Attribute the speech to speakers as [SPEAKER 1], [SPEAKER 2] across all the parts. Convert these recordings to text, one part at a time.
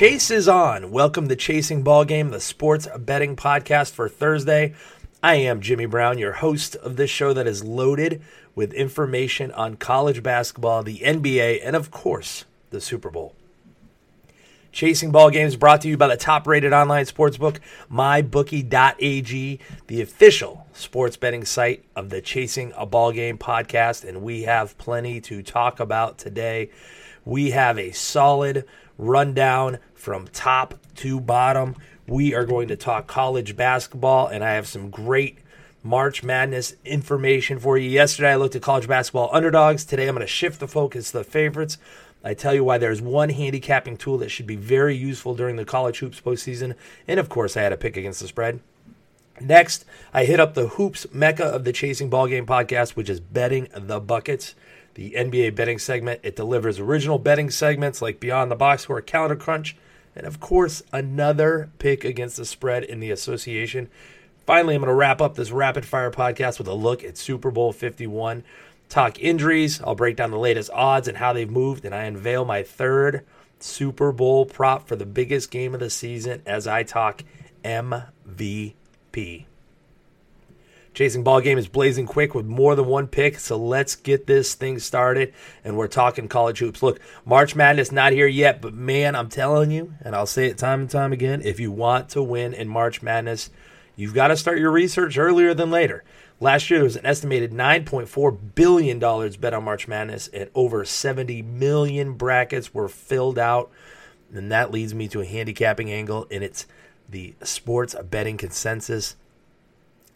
[SPEAKER 1] chase is on. Welcome to Chasing Ball Game, the sports betting podcast for Thursday. I am Jimmy Brown, your host of this show that is loaded with information on college basketball, the NBA, and of course, the Super Bowl. Chasing Ball Games brought to you by the top rated online sportsbook, mybookie.ag, the official sports betting site of the Chasing a Ball Game podcast. And we have plenty to talk about today. We have a solid rundown from top to bottom. We are going to talk college basketball, and I have some great March Madness information for you. Yesterday, I looked at college basketball underdogs. Today, I'm going to shift the focus to the favorites. I tell you why there's one handicapping tool that should be very useful during the college hoops postseason. And of course, I had a pick against the spread. Next, I hit up the hoops mecca of the Chasing Ball Game podcast, which is betting the buckets, the NBA betting segment. It delivers original betting segments like Beyond the Box Score, Calendar Crunch, and of course, another pick against the spread in the association. Finally, I'm going to wrap up this rapid fire podcast with a look at Super Bowl 51 talk injuries. I'll break down the latest odds and how they've moved, and I unveil my third Super Bowl prop for the biggest game of the season as I talk MVP. Chasing Ball Game is blazing quick with more than one pick, so let's get this thing started. And we're talking college hoops. Look, March Madness not here yet, but man, I'm telling you, and I'll say it time and time again if you want to win in March Madness, you've got to start your research earlier than later. Last year, there was an estimated $9.4 billion bet on March Madness, and over 70 million brackets were filled out. And that leads me to a handicapping angle, and it's the sports betting consensus.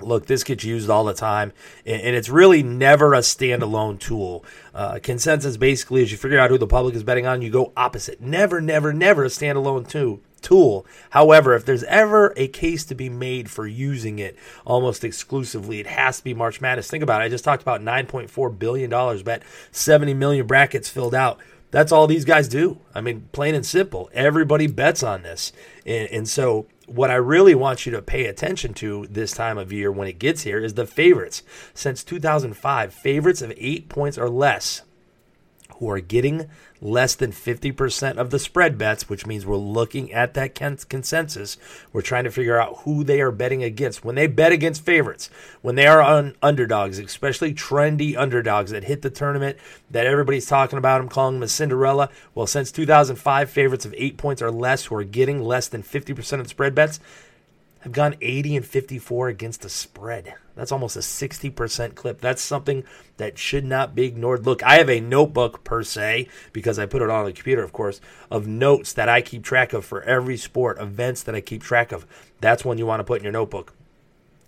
[SPEAKER 1] Look, this gets used all the time, and it's really never a standalone tool. Uh, consensus basically is you figure out who the public is betting on, you go opposite. Never, never, never a standalone tool tool. However, if there's ever a case to be made for using it almost exclusively, it has to be March Madness. Think about it. I just talked about $9.4 billion bet, 70 million brackets filled out. That's all these guys do. I mean, plain and simple. Everybody bets on this. And, and so, what I really want you to pay attention to this time of year when it gets here is the favorites. Since 2005, favorites of eight points or less who are getting less than 50% of the spread bets, which means we're looking at that consensus. We're trying to figure out who they are betting against. When they bet against favorites, when they are on underdogs, especially trendy underdogs that hit the tournament that everybody's talking about, I'm calling them a Cinderella. Well, since 2005, favorites of eight points or less who are getting less than 50% of the spread bets have gone 80 and 54 against the spread. That's almost a 60% clip. That's something that should not be ignored. Look, I have a notebook per se, because I put it on the computer, of course, of notes that I keep track of for every sport, events that I keep track of. That's one you want to put in your notebook.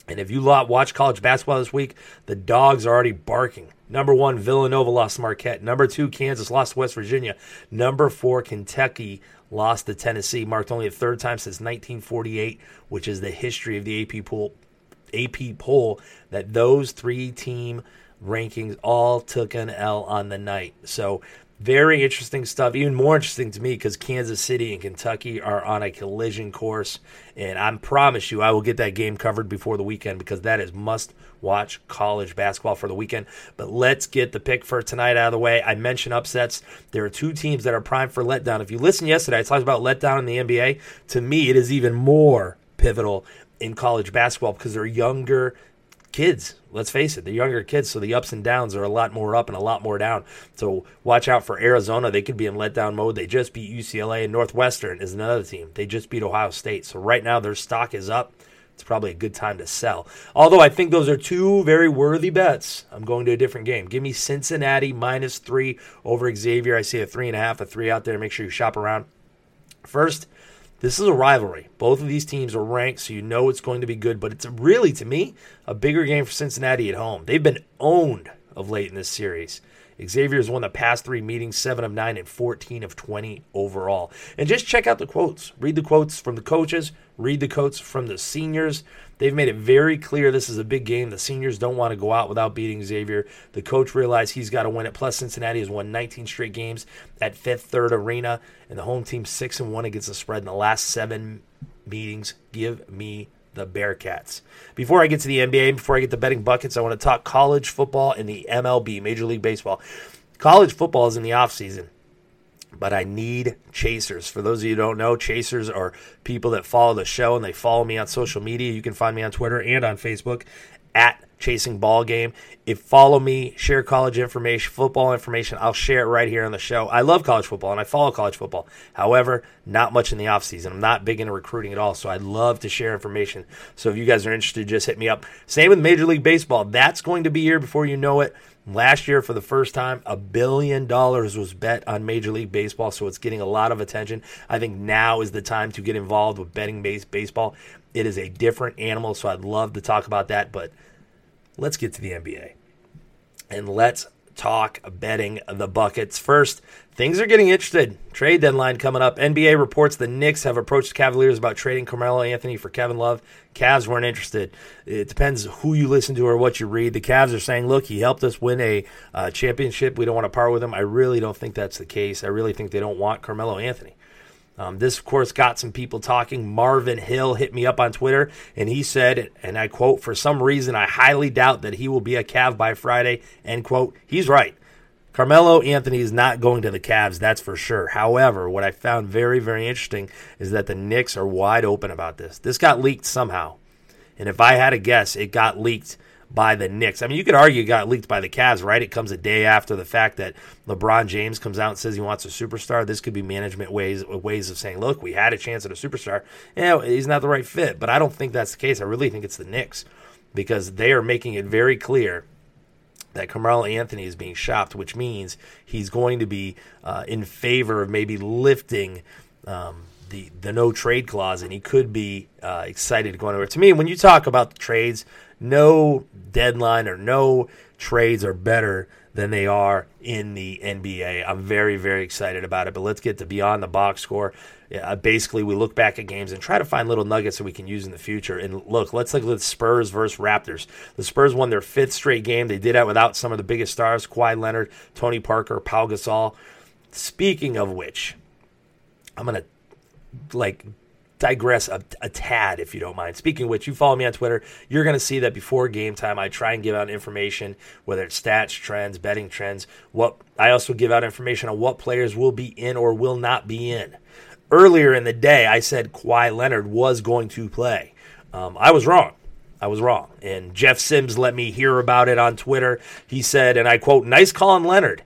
[SPEAKER 1] And if you watch college basketball this week, the dogs are already barking. Number one, Villanova lost Marquette. Number two, Kansas lost West Virginia. Number four, Kentucky lost to Tennessee, marked only a third time since 1948, which is the history of the AP poll. AP poll that those three team rankings all took an L on the night. So very interesting stuff. Even more interesting to me because Kansas City and Kentucky are on a collision course, and I promise you, I will get that game covered before the weekend because that is must watch college basketball for the weekend. But let's get the pick for tonight out of the way. I mentioned upsets. There are two teams that are primed for letdown. If you listened yesterday, I talked about letdown in the NBA. To me, it is even more pivotal in college basketball because they're younger kids. Let's face it, the younger kids, so the ups and downs are a lot more up and a lot more down. So watch out for Arizona. They could be in letdown mode. They just beat UCLA and Northwestern is another team. They just beat Ohio State. So right now their stock is up. It's probably a good time to sell. Although I think those are two very worthy bets. I'm going to a different game. Give me Cincinnati minus three over Xavier. I see a three and a half, a three out there. Make sure you shop around. First, this is a rivalry. Both of these teams are ranked, so you know it's going to be good, but it's really, to me, a bigger game for Cincinnati at home. They've been owned of late in this series. Xavier has won the past three meetings, 7 of 9 and 14 of 20 overall. And just check out the quotes. Read the quotes from the coaches, read the quotes from the seniors. They've made it very clear this is a big game. The seniors don't want to go out without beating Xavier. The coach realized he's got to win it. Plus, Cincinnati has won 19 straight games at Fifth Third Arena, and the home team 6 and 1 against the spread in the last seven meetings. Give me the Bearcats. Before I get to the NBA, before I get to betting buckets, I want to talk college football and the MLB, Major League Baseball. College football is in the offseason. But I need chasers. For those of you who don't know, chasers are people that follow the show and they follow me on social media. You can find me on Twitter and on Facebook at chasing ball game. If follow me, share college information, football information, I'll share it right here on the show. I love college football and I follow college football. However, not much in the offseason. I'm not big into recruiting at all, so I'd love to share information. So if you guys are interested, just hit me up. Same with Major League Baseball. That's going to be here before you know it. Last year, for the first time, a billion dollars was bet on Major League Baseball, so it's getting a lot of attention. I think now is the time to get involved with betting based baseball. It is a different animal, so I'd love to talk about that, but let's get to the NBA. And let's talk betting the buckets. First, things are getting interested. Trade deadline coming up. NBA reports the Knicks have approached Cavaliers about trading Carmelo Anthony for Kevin Love. Cavs weren't interested. It depends who you listen to or what you read. The Cavs are saying, look, he helped us win a uh, championship. We don't want to part with him. I really don't think that's the case. I really think they don't want Carmelo Anthony. Um, this, of course, got some people talking. Marvin Hill hit me up on Twitter, and he said, and I quote, For some reason, I highly doubt that he will be a Cav by Friday, end quote. He's right. Carmelo Anthony is not going to the Cavs, that's for sure. However, what I found very, very interesting is that the Knicks are wide open about this. This got leaked somehow. And if I had a guess, it got leaked by the Knicks. I mean, you could argue it got leaked by the Cavs, right? It comes a day after the fact that LeBron James comes out and says he wants a superstar. This could be management ways ways of saying, look, we had a chance at a superstar. Yeah, he's not the right fit. But I don't think that's the case. I really think it's the Knicks because they are making it very clear that Carmelo Anthony is being shopped, which means he's going to be uh, in favor of maybe lifting. Um, the, the no trade clause, and he could be uh, excited to go over. To me, when you talk about the trades, no deadline or no trades are better than they are in the NBA. I'm very, very excited about it. But let's get to beyond the box score. Yeah, basically, we look back at games and try to find little nuggets that we can use in the future. And look, let's look at the Spurs versus Raptors. The Spurs won their fifth straight game. They did that without some of the biggest stars Kawhi Leonard, Tony Parker, Pau Gasol. Speaking of which, I'm going to like digress a, a, tad, if you don't mind. Speaking of which, you follow me on Twitter, you're going to see that before game time, I try and give out information, whether it's stats, trends, betting trends. What I also give out information on what players will be in or will not be in. Earlier in the day, I said Kawhi Leonard was going to play. Um, I was wrong. I was wrong. And Jeff Sims let me hear about it on Twitter. He said, and I quote, nice call on Leonard.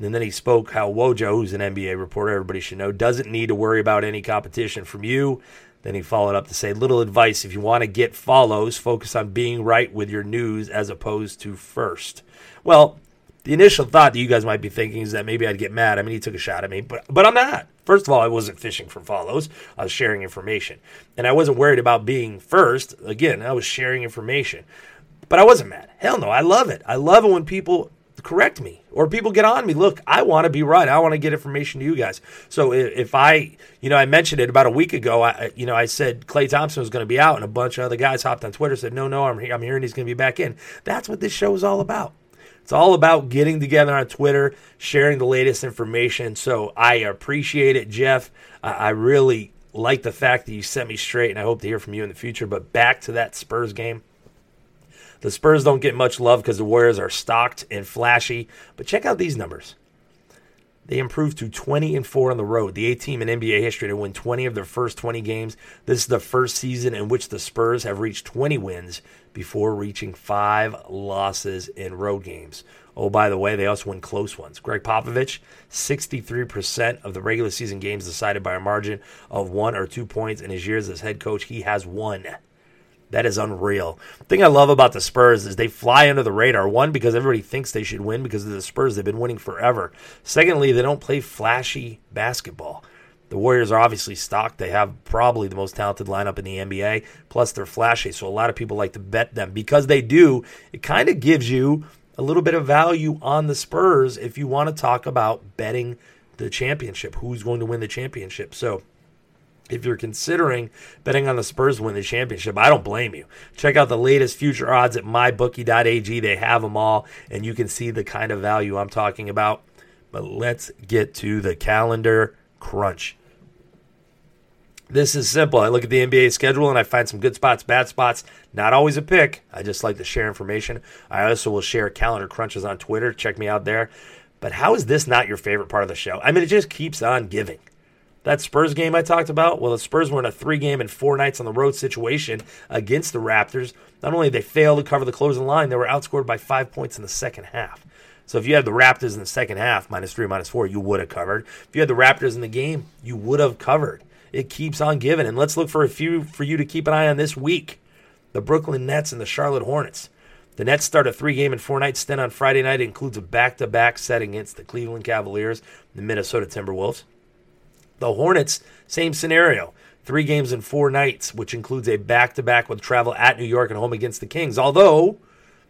[SPEAKER 1] And then he spoke how Wojo, who's an NBA reporter, everybody should know, doesn't need to worry about any competition from you. Then he followed up to say, little advice if you want to get follows, focus on being right with your news as opposed to first. Well, the initial thought that you guys might be thinking is that maybe I'd get mad. I mean, he took a shot at me, but but I'm not. First of all, I wasn't fishing for follows. I was sharing information. And I wasn't worried about being first. Again, I was sharing information. But I wasn't mad. Hell no, I love it. I love it when people correct me or people get on me. Look, I want to be right. I want to get information to you guys. So if I, you know, I mentioned it about a week ago. I, you know, I said Klay Thompson was going to be out, and a bunch of other guys hopped on Twitter said, "No, no, I'm I'm hearing he's going to be back in." That's what this show is all about. It's all about getting together on Twitter, sharing the latest information. So I appreciate it, Jeff. I really like the fact that you set me straight, and I hope to hear from you in the future. But back to that Spurs game. The Spurs don't get much love because the Warriors are stocked and flashy, but check out these numbers. They improved to 20 and 4 on the road. The A team in NBA history to win 20 of their first 20 games. This is the first season in which the Spurs have reached 20 wins before reaching five losses in road games. Oh, by the way, they also win close ones. Gregg Popovich, 63% of the regular season games decided by a margin of one or two points. In his years as head coach, he has won. That is unreal. The thing I love about the Spurs is they fly under the radar. One, because everybody thinks they should win because of the Spurs. They've been winning forever. Secondly, they don't play flashy basketball. The Warriors are obviously stocked. They have probably the most talented lineup in the NBA. Plus, they're flashy. So, a lot of people like to bet them. Because they do, it kind of gives you a little bit of value on the Spurs if you want to talk about betting the championship. Who's going to win the championship? So, if you're considering betting on the Spurs win the championship, I don't blame you. Check out the latest future odds at mybookie.ag. They have them all, and you can see the kind of value I'm talking about. But let's get to the calendar crunch. This is simple. I look at the NBA schedule and I find some good spots, bad spots. Not always a pick. I just like to share information. I also will share calendar crunches on Twitter. Check me out there. But how is this not your favorite part of the show? I mean, it just keeps on giving. That Spurs game I talked about, well, the Spurs were in a three game and four nights on the road situation against the Raptors. Not only did they fail to cover the closing line, they were outscored by five points in the second half. So if you had the Raptors in the second half, minus three, minus four, you would have covered. If you had the Raptors in the game, you would have covered. It keeps on giving. And let's look for a few for you to keep an eye on this week. The Brooklyn Nets and the Charlotte Hornets. The Nets start a three game and four night stint on Friday night. It includes a back to back set against the Cleveland Cavaliers, and the Minnesota Timberwolves. The Hornets, same scenario. Three games in four nights, which includes a back to back with travel at New York and home against the Kings. Although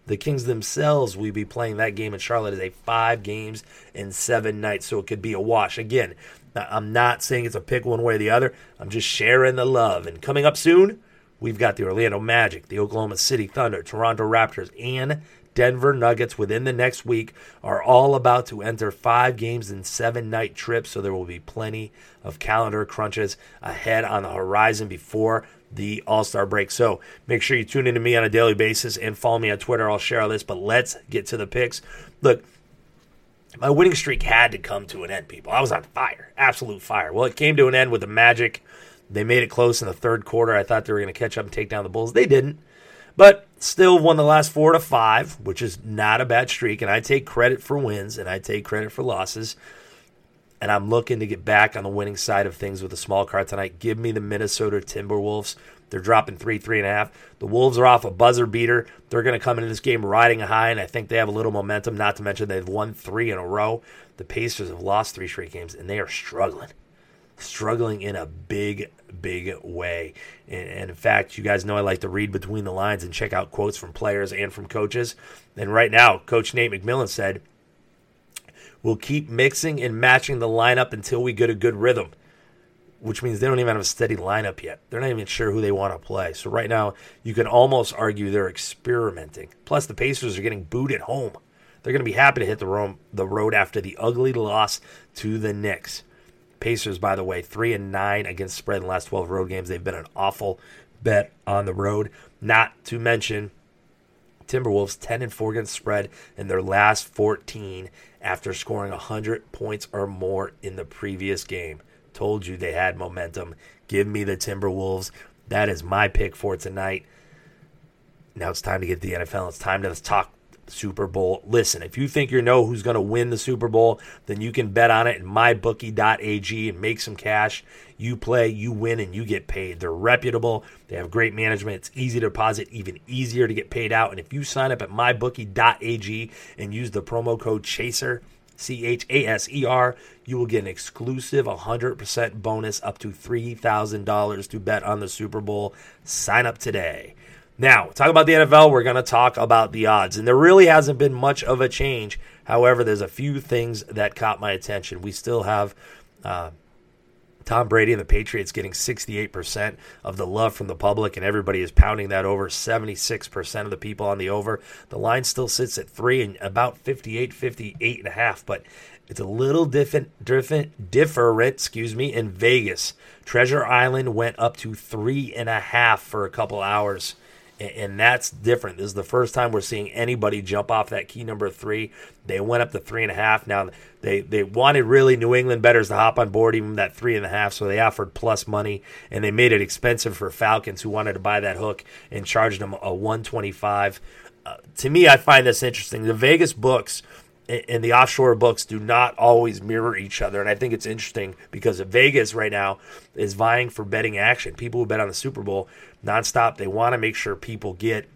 [SPEAKER 1] the Kings themselves will be playing that game in Charlotte as a five games in seven nights, so it could be a wash. Again, I'm not saying it's a pick one way or the other. I'm just sharing the love. And coming up soon, we've got the Orlando Magic, the Oklahoma City Thunder, Toronto Raptors, and Denver Nuggets within the next week are all about to enter five games and seven night trips, so there will be plenty of calendar crunches ahead on the horizon before the All Star break. So make sure you tune in to me on a daily basis and follow me on Twitter. I'll share all this, but let's get to the picks. Look, my winning streak had to come to an end, people. I was on fire, absolute fire. Well, it came to an end with the Magic. They made it close in the third quarter. I thought they were going to catch up and take down the Bulls. They didn't, but still won the last four to five, which is not a bad streak. And I take credit for wins and I take credit for losses. And I'm looking to get back on the winning side of things with a small card tonight. Give me the Minnesota Timberwolves. They're dropping three, three and a half. The Wolves are off a buzzer beater. They're going to come into this game riding high, and I think they have a little momentum. Not to mention they've won three in a row. The Pacers have lost three straight games, and they are struggling, struggling in a big, big way. And, and in fact, you guys know I like to read between the lines and check out quotes from players and from coaches. And right now, Coach Nate McMillan said, "We'll keep mixing and matching the lineup until we get a good rhythm." which means they don't even have a steady lineup yet. They're not even sure who they want to play. So right now, you can almost argue they're experimenting. Plus, the Pacers are getting booed at home. They're going to be happy to hit the the road after the ugly loss to the Knicks. Pacers, by the way, three and nine against spread in the last twelve road games. They've been an awful bet on the road. Not to mention Timberwolves ten and four against spread in their last fourteen after scoring hundred points or more in the previous game. Told you they had momentum. Give me the Timberwolves. That is my pick for tonight. Now it's time to get the NFL. It's time to talk Super Bowl. Listen, if you think you know who's going to win the Super Bowl, then you can bet on it in mybookie.ag and make some cash. You play, you win, and you get paid. They're reputable. They have great management. It's easy to deposit, even easier to get paid out. And if you sign up at mybookie.ag and use the promo code CHASER, C H A S E R, you will get an exclusive 100% bonus up to $3,000 to bet on the Super Bowl. Sign up today. Now, talk about the NFL, we're going to talk about the odds. And there really hasn't been much of a change. However, there's a few things that caught my attention. We still have uh, Tom Brady and the Patriots getting 68% of the love from the public, and everybody is pounding that over. 76% of the people on the over. The line still sits at three and about 58, 58 and a half, but it's a little different, different, different, excuse me, in Vegas. Treasure Island went up to three and a half for a couple hours and that's different. This is the first time we're seeing anybody jump off that key number three. They went up to three and a half. Now they they wanted really New England betters to hop on board even that three and a half, so they offered plus money and they made it expensive for Falcons who wanted to buy that hook and charged them a one twenty five. Uh, to me, I find this interesting. The Vegas books and the offshore books do not always mirror each other. And I think it's interesting because Vegas right now is vying for betting action. People who bet on the Super Bowl nonstop, they want to make sure people get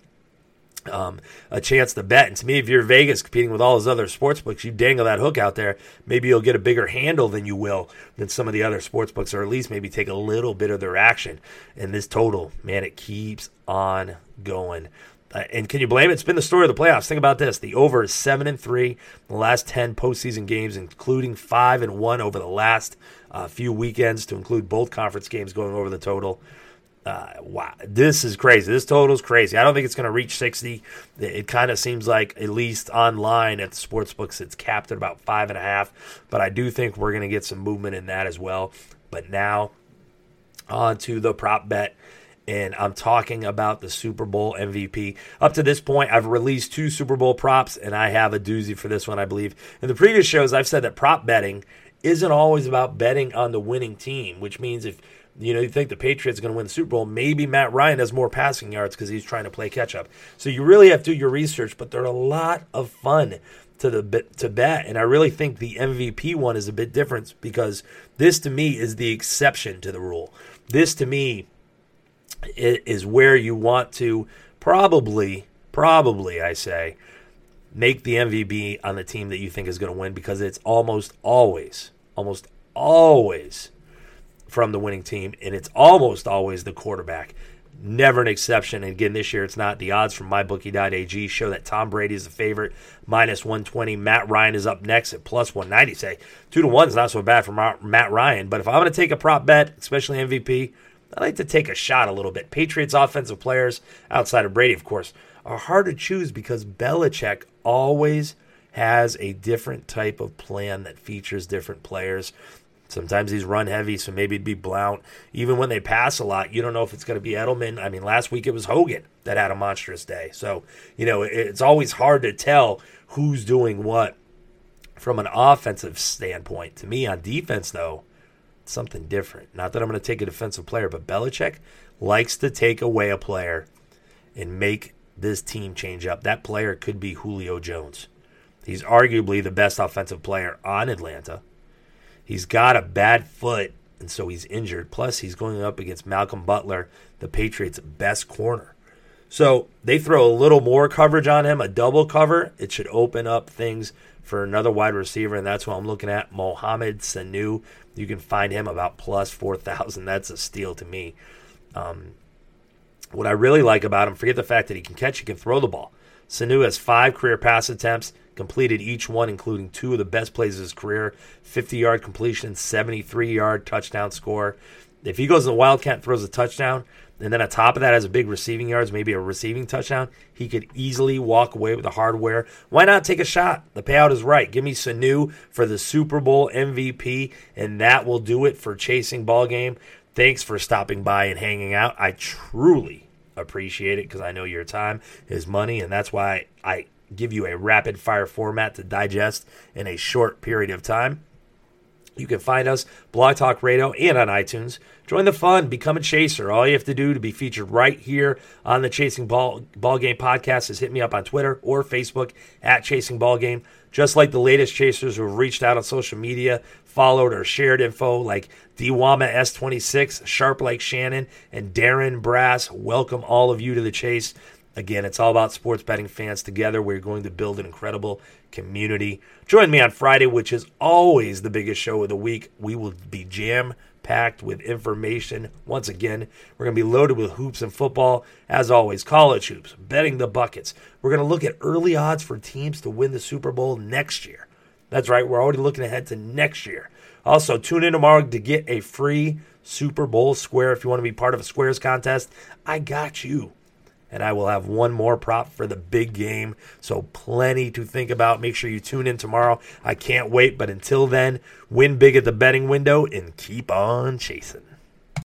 [SPEAKER 1] um, a chance to bet. And to me, if you're Vegas competing with all those other sports books, you dangle that hook out there, maybe you'll get a bigger handle than you will than some of the other sports books, or at least maybe take a little bit of their action. And this total, man, it keeps on going. Uh, and can you blame it? It's been the story of the playoffs. Think about this: the over is seven and three the last ten postseason games, including five and one over the last uh, few weekends, to include both conference games going over the total. Uh, wow, this is crazy. This total is crazy. I don't think it's going to reach 60. It, it kind of seems like, at least online at the sports books, it's capped at about five and a half. But I do think we're going to get some movement in that as well. But now, on to the prop bet and I'm talking about the Super Bowl MVP. Up to this point, I've released two Super Bowl props, and I have a doozy for this one, I believe. In the previous shows, I've said that prop betting isn't always about betting on the winning team, which means if you know you think the Patriots are going to win the Super Bowl, maybe Matt Ryan has more passing yards because he's trying to play catch up. So you really have to do your research, but they're a lot of fun to the to bet, and I really think the MVP one is a bit different because this to me is the exception to the rule. This to me is where you want to probably, probably, I say, make the MVP on the team that you think is going to win because it's almost always, almost always from the winning team, and it's almost always the quarterback. Never an exception. And again, this year it's not. The odds from mybookie.ag show that Tom Brady is the favorite, minus 120. Matt Ryan is up next at plus 190. Say two to one is not so bad for Matt Ryan. But if I'm going to take a prop bet, especially MVP, I like to take a shot a little bit. Patriots offensive players, outside of Brady, of course, are hard to choose because Belichick always has a different type of plan that features different players. Sometimes he's run heavy, so maybe it'd be Blount. Even when they pass a lot, you don't know if it's going to be Edelman. I mean, last week it was Hogan that had a monstrous day. So, you know, it's always hard to tell who's doing what from an offensive standpoint. To me, on defense, though, something different. Not that I'm going to take a defensive player, but Belichick likes to take away a player and make this team change up. That player could be Julio Jones. He's arguably the best offensive player on Atlanta. He's got a bad foot, and so he's injured. Plus, he's going up against Malcolm Butler, the Patriots' best corner. So they throw a little more coverage on him, a double cover. It should open up things for another wide receiver, and that's what I'm looking at. Mohamed Sanu. You can find him about plus 4,000. That's a steal to me. Um, what I really like about him, forget the fact that he can catch, he can throw the ball. Sanu has five career pass attempts, completed each one, including two of the best plays of his career 50 yard completion, 73 yard touchdown score. If he goes to the Wildcat and throws a touchdown, and then on top of that has a big receiving yards, maybe a receiving touchdown, he could easily walk away with the hardware. Why not take a shot? The payout is right. Give me Sanu for the Super Bowl MVP, and that will do it for chasing ball game. Thanks for stopping by and hanging out. I truly appreciate it because I know your time is money, and that's why I give you a rapid fire format to digest in a short period of time. You can find us Blog Talk Radio and on iTunes. Join the fun, become a chaser. All you have to do to be featured right here on the Chasing Ball Ball Game podcast is hit me up on Twitter or Facebook at Chasing Ball Game. Just like the latest chasers who have reached out on social media, followed or shared info like Dewama S26, Sharp Like Shannon, and Darren Brass. Welcome all of you to the chase. Again, it's all about sports betting fans together. We're going to build an incredible community. Join me on Friday, which is always the biggest show of the week. We will be jam packed with information. Once again, we're going to be loaded with hoops and football. As always, college hoops, betting the buckets. We're going to look at early odds for teams to win the Super Bowl next year. That's right, we're already looking ahead to next year. Also, tune in tomorrow to get a free Super Bowl square if you want to be part of a squares contest. I got you and I will have one more prop for the big game. So, plenty to think about. Make sure you tune in tomorrow. I can't wait. But until then, win big at the betting window and keep on chasing.